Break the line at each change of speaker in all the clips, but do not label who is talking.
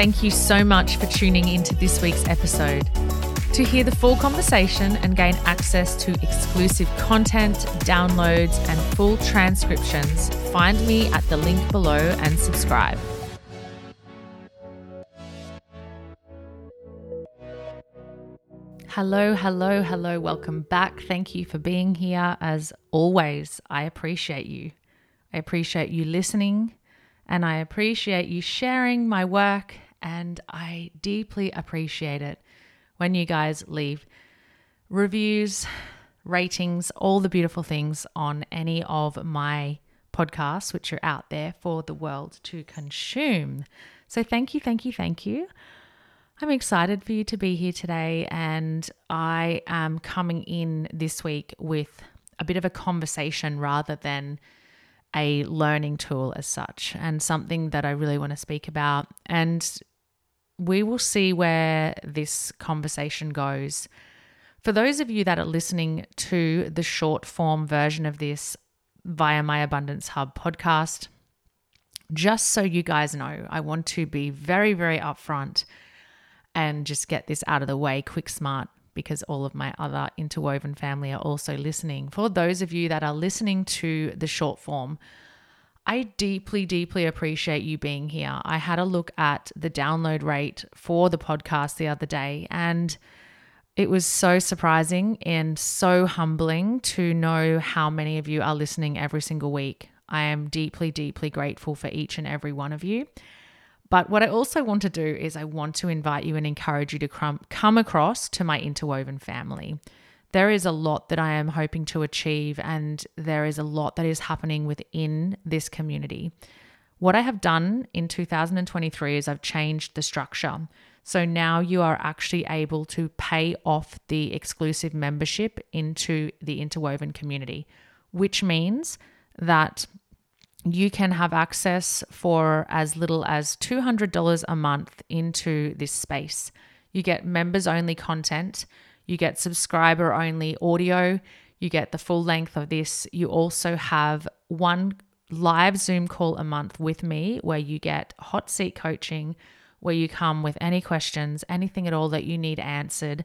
thank you so much for tuning into this week's episode. To hear the full conversation and gain access to exclusive content, downloads, and full transcriptions, find me at the link below and subscribe. Hello, hello, hello. Welcome back. Thank you for being here. As always, I appreciate you. I appreciate you listening and I appreciate you sharing my work. And I deeply appreciate it when you guys leave reviews, ratings, all the beautiful things on any of my podcasts, which are out there for the world to consume. So thank you, thank you, thank you. I'm excited for you to be here today, and I am coming in this week with a bit of a conversation rather than a learning tool as such, and something that I really want to speak about. And we will see where this conversation goes. For those of you that are listening to the short form version of this via my Abundance Hub podcast, just so you guys know, I want to be very, very upfront and just get this out of the way quick, smart, because all of my other interwoven family are also listening. For those of you that are listening to the short form, I deeply, deeply appreciate you being here. I had a look at the download rate for the podcast the other day, and it was so surprising and so humbling to know how many of you are listening every single week. I am deeply, deeply grateful for each and every one of you. But what I also want to do is I want to invite you and encourage you to come across to my interwoven family. There is a lot that I am hoping to achieve, and there is a lot that is happening within this community. What I have done in 2023 is I've changed the structure. So now you are actually able to pay off the exclusive membership into the interwoven community, which means that you can have access for as little as $200 a month into this space. You get members only content, you get subscriber only audio, you get the full length of this. You also have one live Zoom call a month with me where you get hot seat coaching, where you come with any questions, anything at all that you need answered.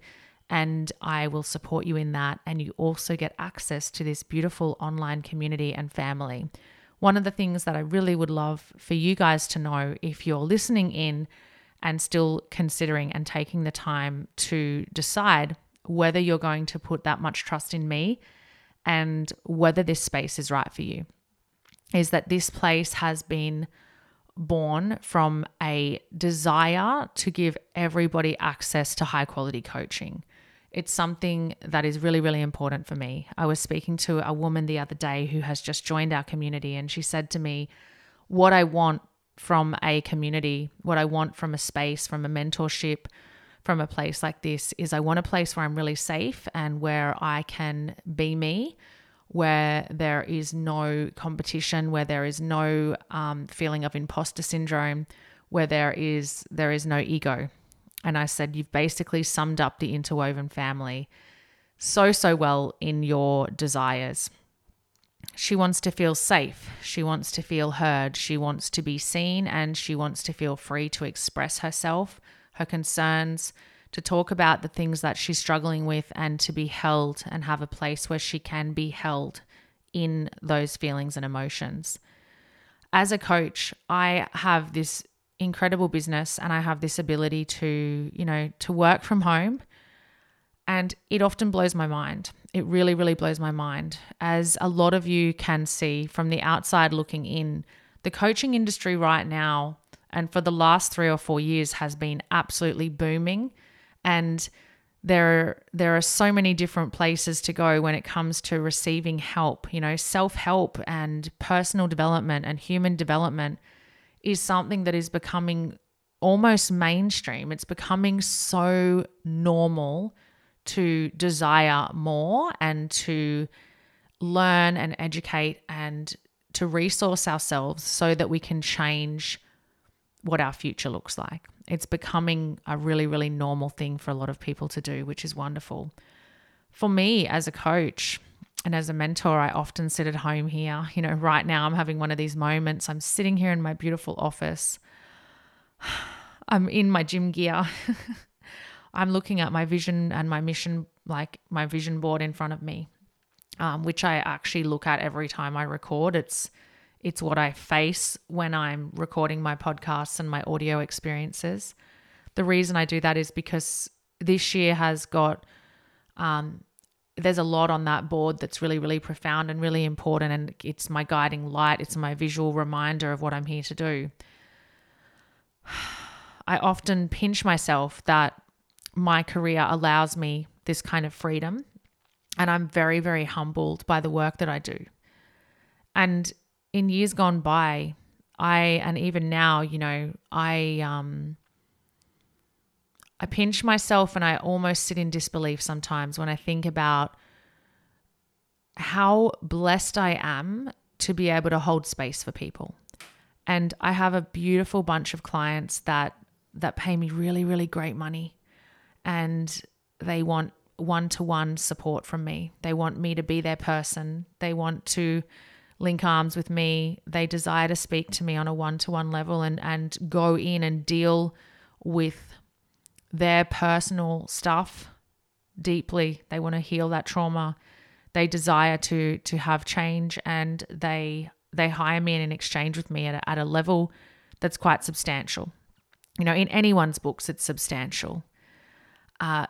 And I will support you in that. And you also get access to this beautiful online community and family. One of the things that I really would love for you guys to know if you're listening in and still considering and taking the time to decide whether you're going to put that much trust in me and whether this space is right for you is that this place has been born from a desire to give everybody access to high quality coaching. It's something that is really, really important for me. I was speaking to a woman the other day who has just joined our community, and she said to me, What I want from a community, what I want from a space, from a mentorship, from a place like this is I want a place where I'm really safe and where I can be me, where there is no competition, where there is no um, feeling of imposter syndrome, where there is there is no ego. And I said, You've basically summed up the interwoven family so, so well in your desires. She wants to feel safe. She wants to feel heard. She wants to be seen and she wants to feel free to express herself, her concerns, to talk about the things that she's struggling with, and to be held and have a place where she can be held in those feelings and emotions. As a coach, I have this incredible business and I have this ability to, you know, to work from home. And it often blows my mind. It really, really blows my mind. As a lot of you can see from the outside looking in, the coaching industry right now and for the last three or four years has been absolutely booming. And there, there are so many different places to go when it comes to receiving help. You know, self help and personal development and human development is something that is becoming almost mainstream. It's becoming so normal to desire more and to learn and educate and to resource ourselves so that we can change what our future looks like. It's becoming a really, really normal thing for a lot of people to do, which is wonderful. For me as a coach, and as a mentor, I often sit at home here. You know, right now I'm having one of these moments. I'm sitting here in my beautiful office. I'm in my gym gear. I'm looking at my vision and my mission, like my vision board in front of me, um, which I actually look at every time I record. It's it's what I face when I'm recording my podcasts and my audio experiences. The reason I do that is because this year has got um, there's a lot on that board that's really really profound and really important and it's my guiding light it's my visual reminder of what i'm here to do i often pinch myself that my career allows me this kind of freedom and i'm very very humbled by the work that i do and in years gone by i and even now you know i um I pinch myself and I almost sit in disbelief sometimes when I think about how blessed I am to be able to hold space for people. And I have a beautiful bunch of clients that that pay me really really great money and they want one-to-one support from me. They want me to be their person. They want to link arms with me. They desire to speak to me on a one-to-one level and and go in and deal with their personal stuff deeply. They want to heal that trauma. They desire to to have change, and they they hire me in an exchange with me at a, at a level that's quite substantial. You know, in anyone's books, it's substantial. Uh,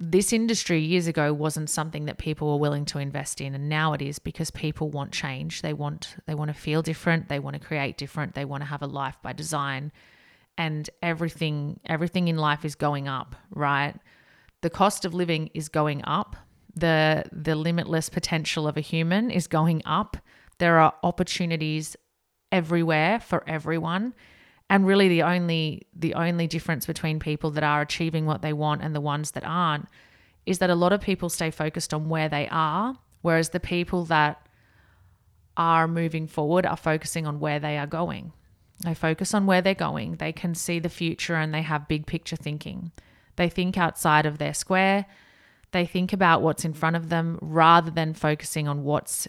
this industry years ago wasn't something that people were willing to invest in and now it is because people want change they want they want to feel different they want to create different they want to have a life by design and everything everything in life is going up, right? The cost of living is going up. The the limitless potential of a human is going up. There are opportunities everywhere for everyone. And really the only the only difference between people that are achieving what they want and the ones that aren't is that a lot of people stay focused on where they are, whereas the people that are moving forward are focusing on where they are going. They focus on where they're going. They can see the future and they have big picture thinking. They think outside of their square. They think about what's in front of them rather than focusing on what's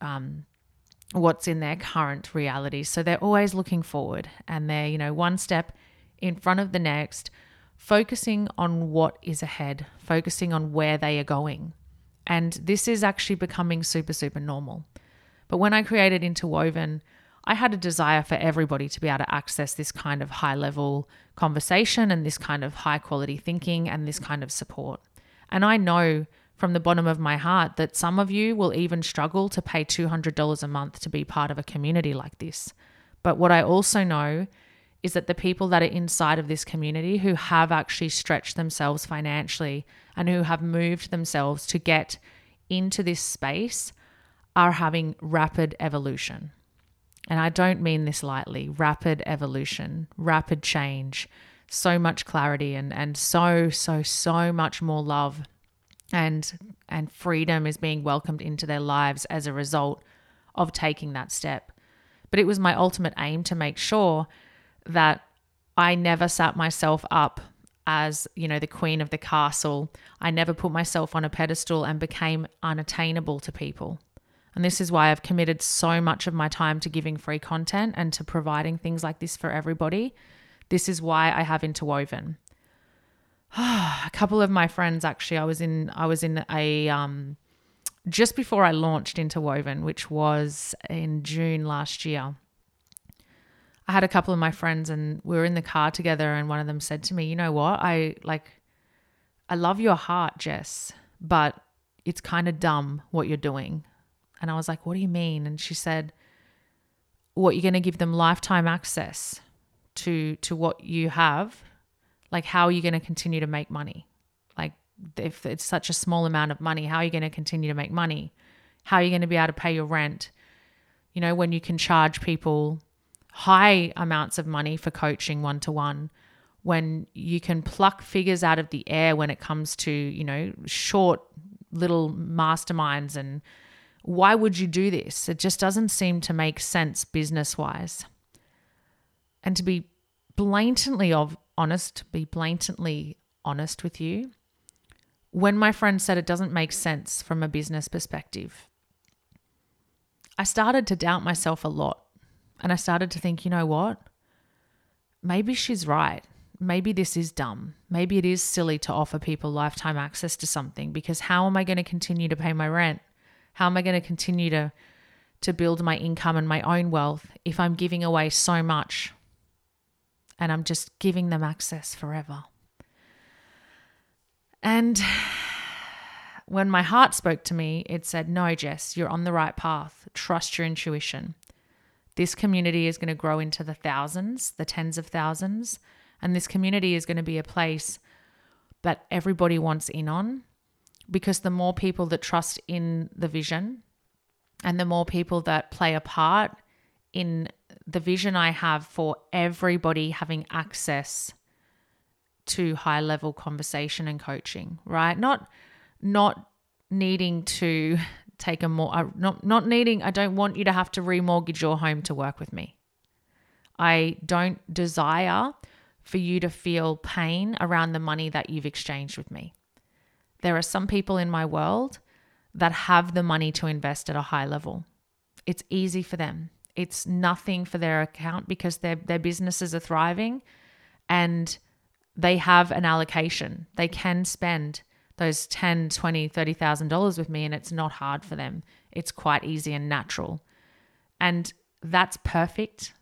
um, what's in their current reality. So they're always looking forward and they're, you know, one step in front of the next, focusing on what is ahead, focusing on where they are going. And this is actually becoming super, super normal. But when I created Interwoven, I had a desire for everybody to be able to access this kind of high level conversation and this kind of high quality thinking and this kind of support. And I know from the bottom of my heart that some of you will even struggle to pay $200 a month to be part of a community like this. But what I also know is that the people that are inside of this community who have actually stretched themselves financially and who have moved themselves to get into this space are having rapid evolution and I don't mean this lightly, rapid evolution, rapid change, so much clarity and and so so so much more love and and freedom is being welcomed into their lives as a result of taking that step. But it was my ultimate aim to make sure that I never sat myself up as, you know, the queen of the castle. I never put myself on a pedestal and became unattainable to people. And this is why I've committed so much of my time to giving free content and to providing things like this for everybody. This is why I have interwoven. a couple of my friends actually I was in I was in a um just before I launched interwoven which was in June last year. I had a couple of my friends and we were in the car together and one of them said to me, "You know what? I like I love your heart, Jess, but it's kind of dumb what you're doing. And I was like, What do you mean? And she said, What you're going to give them lifetime access to to what you have? Like, how are you going to continue to make money? Like, if it's such a small amount of money, how are you going to continue to make money? How are you going to be able to pay your rent? You know, when you can charge people high amounts of money for coaching one to one, when you can pluck figures out of the air when it comes to, you know, short little masterminds and why would you do this? It just doesn't seem to make sense business wise. And to be blatantly of honest, be blatantly honest with you, when my friend said it doesn't make sense from a business perspective, I started to doubt myself a lot. And I started to think, you know what? Maybe she's right. maybe this is dumb. Maybe it is silly to offer people lifetime access to something because how am I going to continue to pay my rent? How am I going to continue to to build my income and my own wealth if I'm giving away so much and I'm just giving them access forever? And when my heart spoke to me, it said, No, Jess, you're on the right path. Trust your intuition. This community is going to grow into the thousands, the tens of thousands. And this community is going to be a place that everybody wants in on because the more people that trust in the vision and the more people that play a part in the vision I have for everybody having access to high level conversation and coaching, right? Not not needing to take a more uh, not not needing I don't want you to have to remortgage your home to work with me. I don't desire for you to feel pain around the money that you've exchanged with me. There are some people in my world that have the money to invest at a high level. It's easy for them. It's nothing for their account because their their businesses are thriving and they have an allocation. They can spend those 10, 20, 30,000 dollars with me and it's not hard for them. It's quite easy and natural. And that's perfect.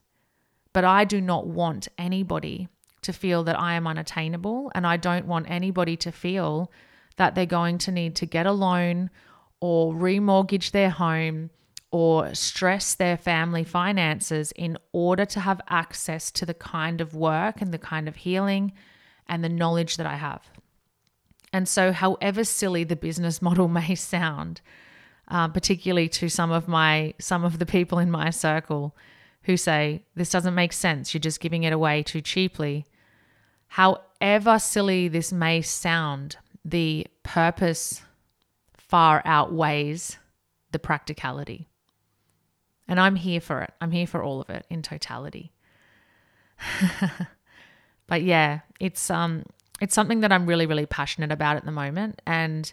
But I do not want anybody to feel that I am unattainable and I don't want anybody to feel that they're going to need to get a loan or remortgage their home or stress their family finances in order to have access to the kind of work and the kind of healing and the knowledge that I have. And so, however silly the business model may sound, uh, particularly to some of my some of the people in my circle who say this doesn't make sense, you're just giving it away too cheaply. However silly this may sound, the purpose far outweighs the practicality. And I'm here for it. I'm here for all of it in totality. but yeah, it's um it's something that I'm really, really passionate about at the moment. And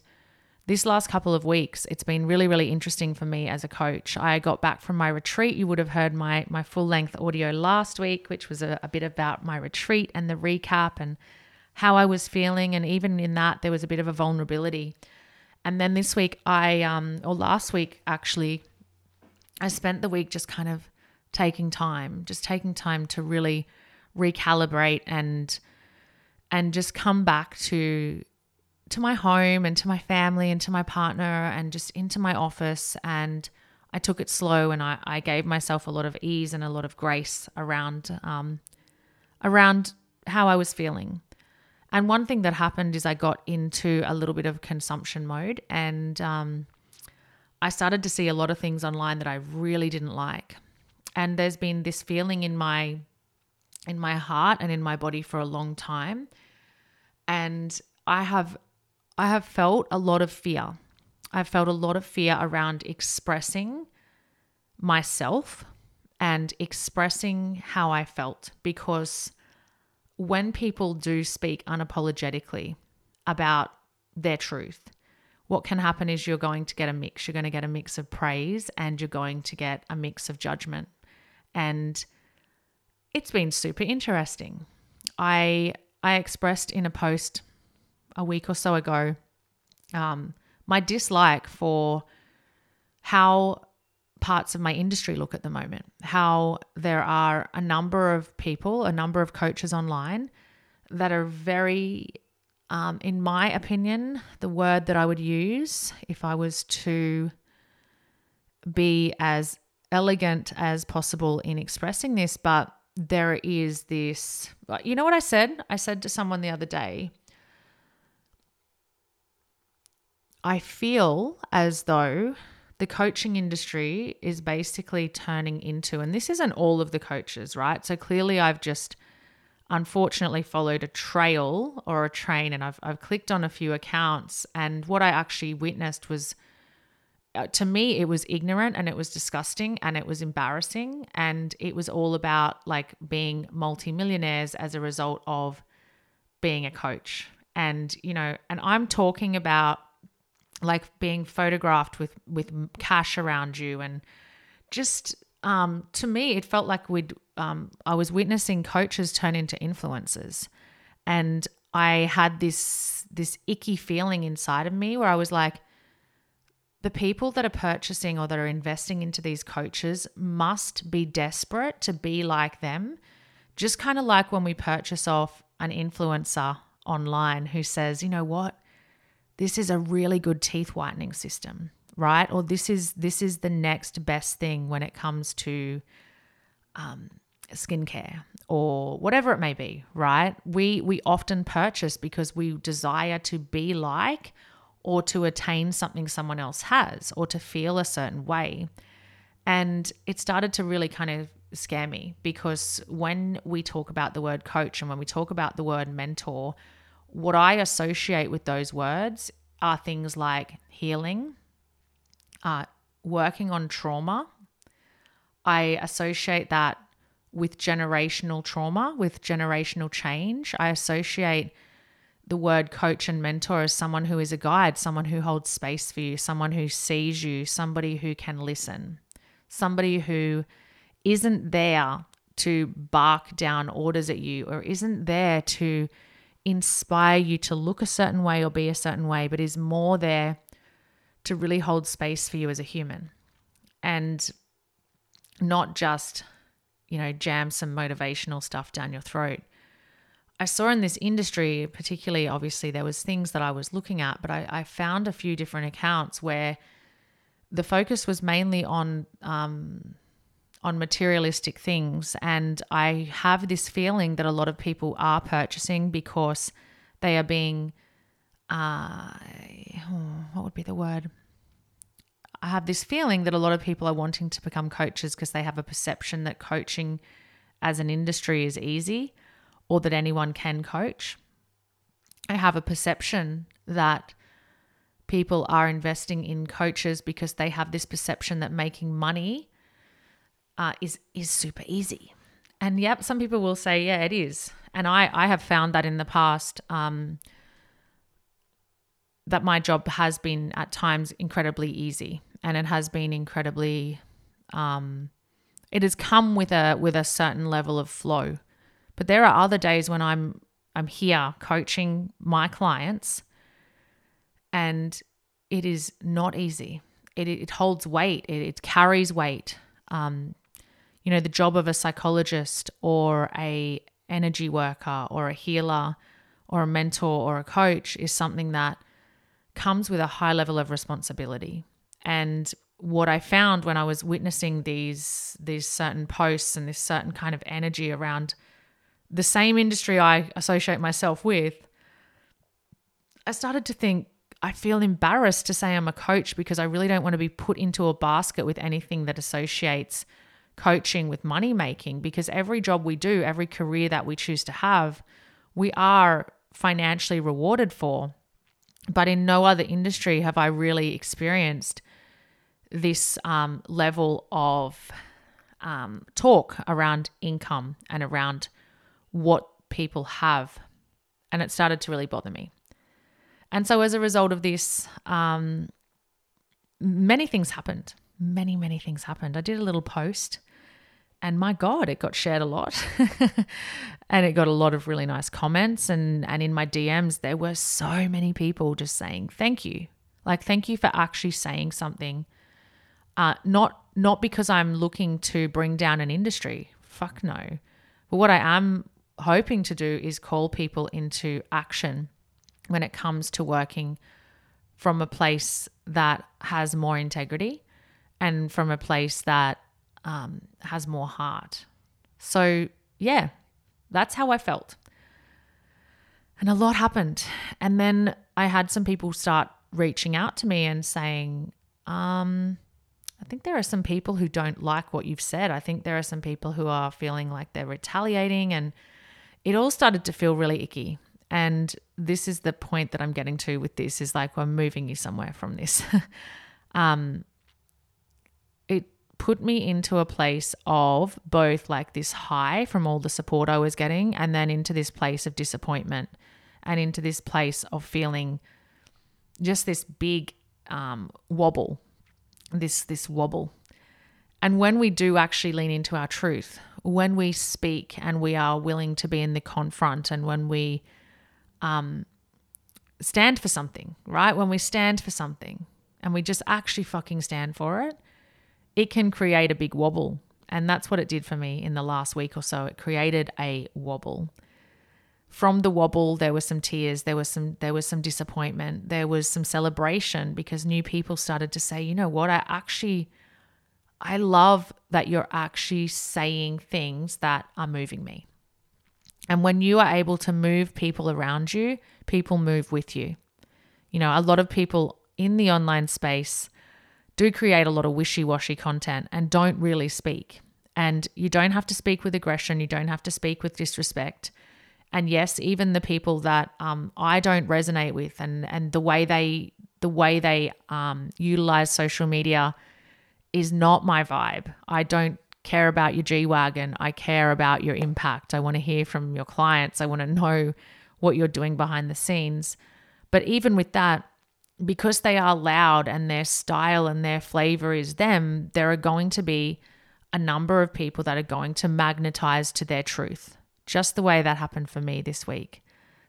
this last couple of weeks, it's been really, really interesting for me as a coach. I got back from my retreat. You would have heard my my full length audio last week, which was a, a bit about my retreat and the recap and how I was feeling. And even in that, there was a bit of a vulnerability. And then this week, I um or last week actually, I spent the week just kind of taking time, just taking time to really recalibrate and and just come back to to my home and to my family and to my partner and just into my office and I took it slow and I, I gave myself a lot of ease and a lot of grace around um, around how I was feeling. And one thing that happened is I got into a little bit of consumption mode and um, I started to see a lot of things online that I really didn't like. And there's been this feeling in my in my heart and in my body for a long time. And I have I have felt a lot of fear. I've felt a lot of fear around expressing myself and expressing how I felt because when people do speak unapologetically about their truth, what can happen is you're going to get a mix. You're going to get a mix of praise and you're going to get a mix of judgment. And it's been super interesting. I I expressed in a post a week or so ago um, my dislike for how parts of my industry look at the moment. How there are a number of people, a number of coaches online that are very, um, in my opinion, the word that I would use if I was to be as elegant as possible in expressing this, but there is this, you know what I said? I said to someone the other day, I feel as though the coaching industry is basically turning into, and this isn't all of the coaches, right? So clearly I've just unfortunately followed a trail or a train and I've, I've clicked on a few accounts. And what I actually witnessed was uh, to me it was ignorant and it was disgusting and it was embarrassing and it was all about like being multimillionaires as a result of being a coach and you know and i'm talking about like being photographed with with cash around you and just um, to me it felt like we'd um, i was witnessing coaches turn into influencers. And I had this this icky feeling inside of me where I was like, the people that are purchasing or that are investing into these coaches must be desperate to be like them. Just kind of like when we purchase off an influencer online who says, you know what, this is a really good teeth whitening system, right? Or this is this is the next best thing when it comes to um, skincare or whatever it may be, right? We we often purchase because we desire to be like or to attain something someone else has or to feel a certain way. And it started to really kind of scare me because when we talk about the word coach and when we talk about the word mentor, what I associate with those words are things like healing, uh, working on trauma. I associate that with generational trauma, with generational change. I associate the word coach and mentor as someone who is a guide, someone who holds space for you, someone who sees you, somebody who can listen, somebody who isn't there to bark down orders at you or isn't there to inspire you to look a certain way or be a certain way, but is more there to really hold space for you as a human and not just you know, jam some motivational stuff down your throat. I saw in this industry, particularly, obviously, there was things that I was looking at, but I, I found a few different accounts where the focus was mainly on um, on materialistic things, and I have this feeling that a lot of people are purchasing because they are being, uh, what would be the word? I have this feeling that a lot of people are wanting to become coaches because they have a perception that coaching as an industry is easy or that anyone can coach. I have a perception that people are investing in coaches because they have this perception that making money uh, is is super easy. And yep, some people will say, yeah, it is. And I I have found that in the past. Um, that my job has been at times incredibly easy and it has been incredibly um, it has come with a with a certain level of flow. But there are other days when i'm i'm here coaching my clients and it is not easy. It, it holds weight. It, it carries weight. Um, you know the job of a psychologist or a energy worker or a healer or a mentor or a coach is something that comes with a high level of responsibility and what I found when I was witnessing these these certain posts and this certain kind of energy around the same industry I associate myself with, I started to think I feel embarrassed to say I'm a coach because I really don't want to be put into a basket with anything that associates coaching with money making because every job we do, every career that we choose to have, we are financially rewarded for. But in no other industry have I really experienced this um, level of um, talk around income and around what people have. And it started to really bother me. And so, as a result of this, um, many things happened. Many, many things happened. I did a little post, and my God, it got shared a lot. and it got a lot of really nice comments. And, and in my DMs, there were so many people just saying, Thank you. Like, thank you for actually saying something uh, not not because I'm looking to bring down an industry. Fuck no. But what I am hoping to do is call people into action when it comes to working from a place that has more integrity and from a place that um, has more heart. So, yeah, that's how I felt. And a lot happened. And then I had some people start reaching out to me and saying, um, I think there are some people who don't like what you've said. I think there are some people who are feeling like they're retaliating, and it all started to feel really icky. And this is the point that I'm getting to with this is like, I'm moving you somewhere from this. um, put me into a place of both like this high from all the support I was getting, and then into this place of disappointment and into this place of feeling just this big um, wobble this this wobble. And when we do actually lean into our truth, when we speak and we are willing to be in the confront and when we um, stand for something, right? When we stand for something and we just actually fucking stand for it, it can create a big wobble. And that's what it did for me in the last week or so. It created a wobble. From the wobble, there were some tears, there was some there was some disappointment, there was some celebration because new people started to say, you know what, I actually I love that you're actually saying things that are moving me. And when you are able to move people around you, people move with you. You know, a lot of people in the online space do create a lot of wishy washy content and don't really speak. And you don't have to speak with aggression, you don't have to speak with disrespect. And yes, even the people that um, I don't resonate with and, and the way they the way they um, utilize social media is not my vibe. I don't care about your G Wagon. I care about your impact. I want to hear from your clients. I want to know what you're doing behind the scenes. But even with that, because they are loud and their style and their flavor is them, there are going to be a number of people that are going to magnetize to their truth, just the way that happened for me this week.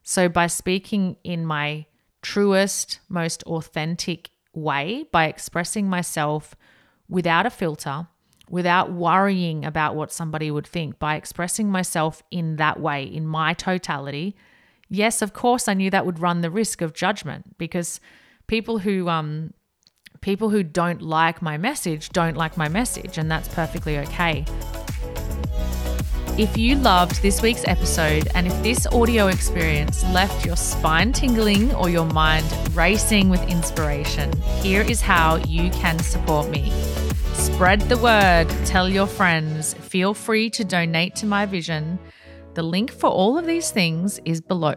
So, by speaking in my truest, most authentic way, by expressing myself without a filter, without worrying about what somebody would think, by expressing myself in that way, in my totality, yes, of course, I knew that would run the risk of judgment because people who um people who don't like my message don't like my message and that's perfectly okay. If you loved this week's episode and if this audio experience left your spine tingling or your mind racing with inspiration, here is how you can support me. Spread the word, tell your friends, feel free to donate to my vision. The link for all of these things is below.